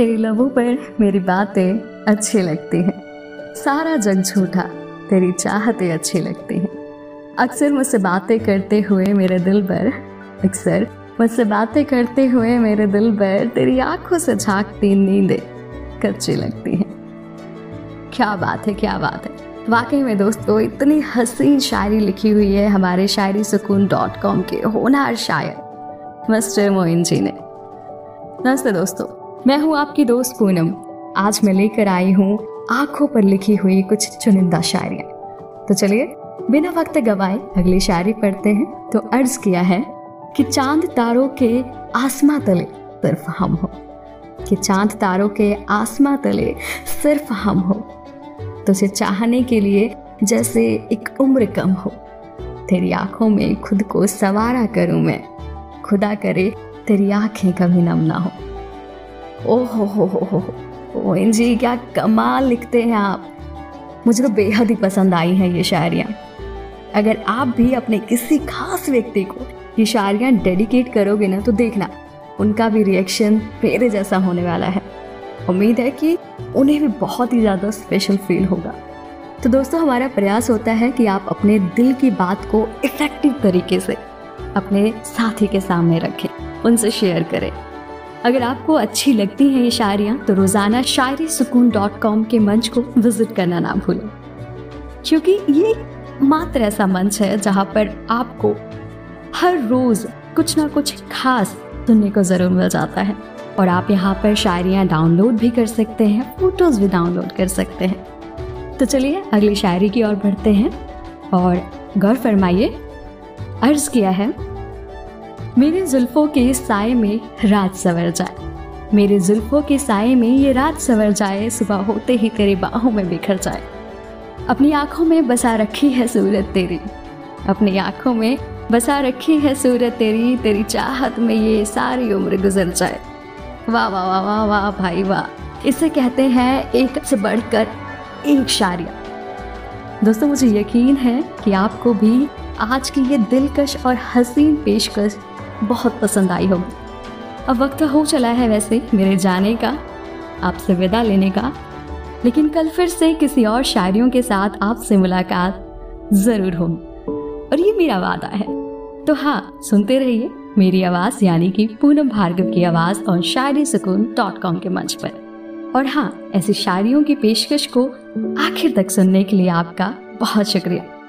तेरी लबों पर मेरी बातें अच्छी लगती हैं। सारा जग झूठा, तेरी चाहते अच्छी लगती हैं। अक्सर मुझसे बातें करते हुए मेरे दिल पर, अक्सर मुझसे बातें करते हुए मेरे दिल पर तेरी आँखों से झांकती नींदें कच्ची लगती हैं। क्या बात है, क्या बात है। वाकई में दोस्तों, इतनी हसीन शायरी लिखी हुई है हमारे शायरी सुकून डॉट कॉम के होनहार शायर, मिस्टर मोइन जी ने। नमस्ते दोस्तों। मैं हूँ आपकी दोस्त पूनम। आज मैं लेकर आई हूँ आँखों पर लिखी हुई कुछ चुनिंदा शायरियाँ। तो चलिए, बिना वक्त गवाए अगली शायरी पढ़ते हैं। तो अर्ज़ किया है कि चाँद तारों के आसमां तले सिर्फ़ हम हो। कि चाँद तारों के आसमां तले सिर्फ़ हम हो। तुझे चाहने के लिए जैसे एक उम्र कम हो। तेरी आँखों में खुद को सवारा करूँ मैं। खुदा करे तेरी आँखें कभी नम ना हो। ओहो हो हो हो जी क्या कमाल लिखते हैं आप मुझे तो बेहद ही पसंद आई हैं ये शायरियाँ अगर आप भी अपने किसी खास व्यक्ति को ये शायरियाँ डेडिकेट करोगे ना तो देखना उनका भी रिएक्शन मेरे जैसा होने वाला है उम्मीद है कि उन्हें भी बहुत ही ज़्यादा स्पेशल फील होगा तो दोस्तों हमारा प्रयास होता है कि आप अपने दिल की बात को इफ़ेक्टिव तरीके से अपने साथी के सामने रखें उनसे शेयर करें अगर आपको अच्छी लगती हैं ये शायरियाँ तो रोज़ाना शायरी सुकून डॉट कॉम के मंच को विज़िट करना ना भूलें। क्योंकि ये मात्र ऐसा मंच है जहाँ पर आपको हर रोज़ कुछ ना कुछ खास सुनने को ज़रूर मिल जाता है। और आप यहाँ पर शायरियाँ डाउनलोड भी कर सकते हैं, फ़ोटोज़ भी डाउनलोड कर सकते हैं। तो चलिए अगली शायरी की ओर बढ़ते हैं। और गौर फरमाइए, अर्ज़ किया है मेरे जुल्फों के साय में रात सवर जाए। मेरे जुल्फों के साय में ये रात सवर जाए, सुबह होते ही तेरे बाहों में बिखर जाए। अपनी आँखों में बसा रखी है सूरत तेरी। अपनी आँखों में बसा रखी है सूरत तेरी तेरी चाहत में ये सारी उम्र गुजर जाए। वाह वाह वाह वाह वाह, भाई, वाह। इसे कहते हैं एक से बढ़कर एक शारिया। दोस्तों, मुझे यकीन है कि आपको भी आज की ये दिलकश और हसीन पेशकश बहुत पसंद आई होगी। अब वक्त हो चला है वैसे मेरे जाने का, आपसे विदा लेने का। लेकिन कल फिर से किसी और शायरियों के साथ आपसे मुलाकात ज़रूर होगी। और ये मेरा वादा है। तो हाँ सुनते रहिए मेरी आवाज़, यानी कि पूनम भार्गव की आवाज़ और शायरी सुकून डॉट कॉम के मंच पर। और हाँ ऐसी शायरियों की पेशकश को आखिर तक सुनने के लिए आपका बहुत शुक्रिया।